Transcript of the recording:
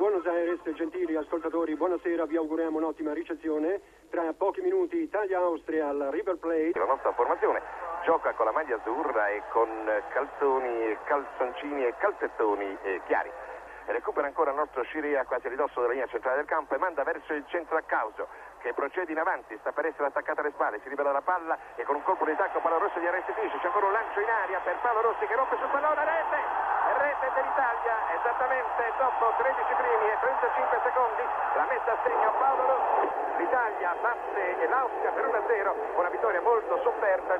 Buenos Aires, gentili ascoltatori, buonasera, vi auguriamo un'ottima ricezione. Tra pochi minuti Italia-Austria al River Plate. La nostra formazione gioca con la maglia azzurra e con calzoni, calzoncini e calzettoni eh, chiari. Recupera ancora il nostro Scirea quasi a ridosso della linea centrale del campo e manda verso il centro a causo che procede in avanti, sta per essere attaccata alle spalle, si libera la palla e con un colpo di tacco Paolo Rossi gli restituisce, c'è ancora un lancio in aria per Paolo Rossi che rompe sul pallone, rete! Rete dell'Italia, dopo 13 primi e 35 secondi, la messa a segno Paolo. L'Italia batte l'Austria per 1-0, una vittoria molto sofferta,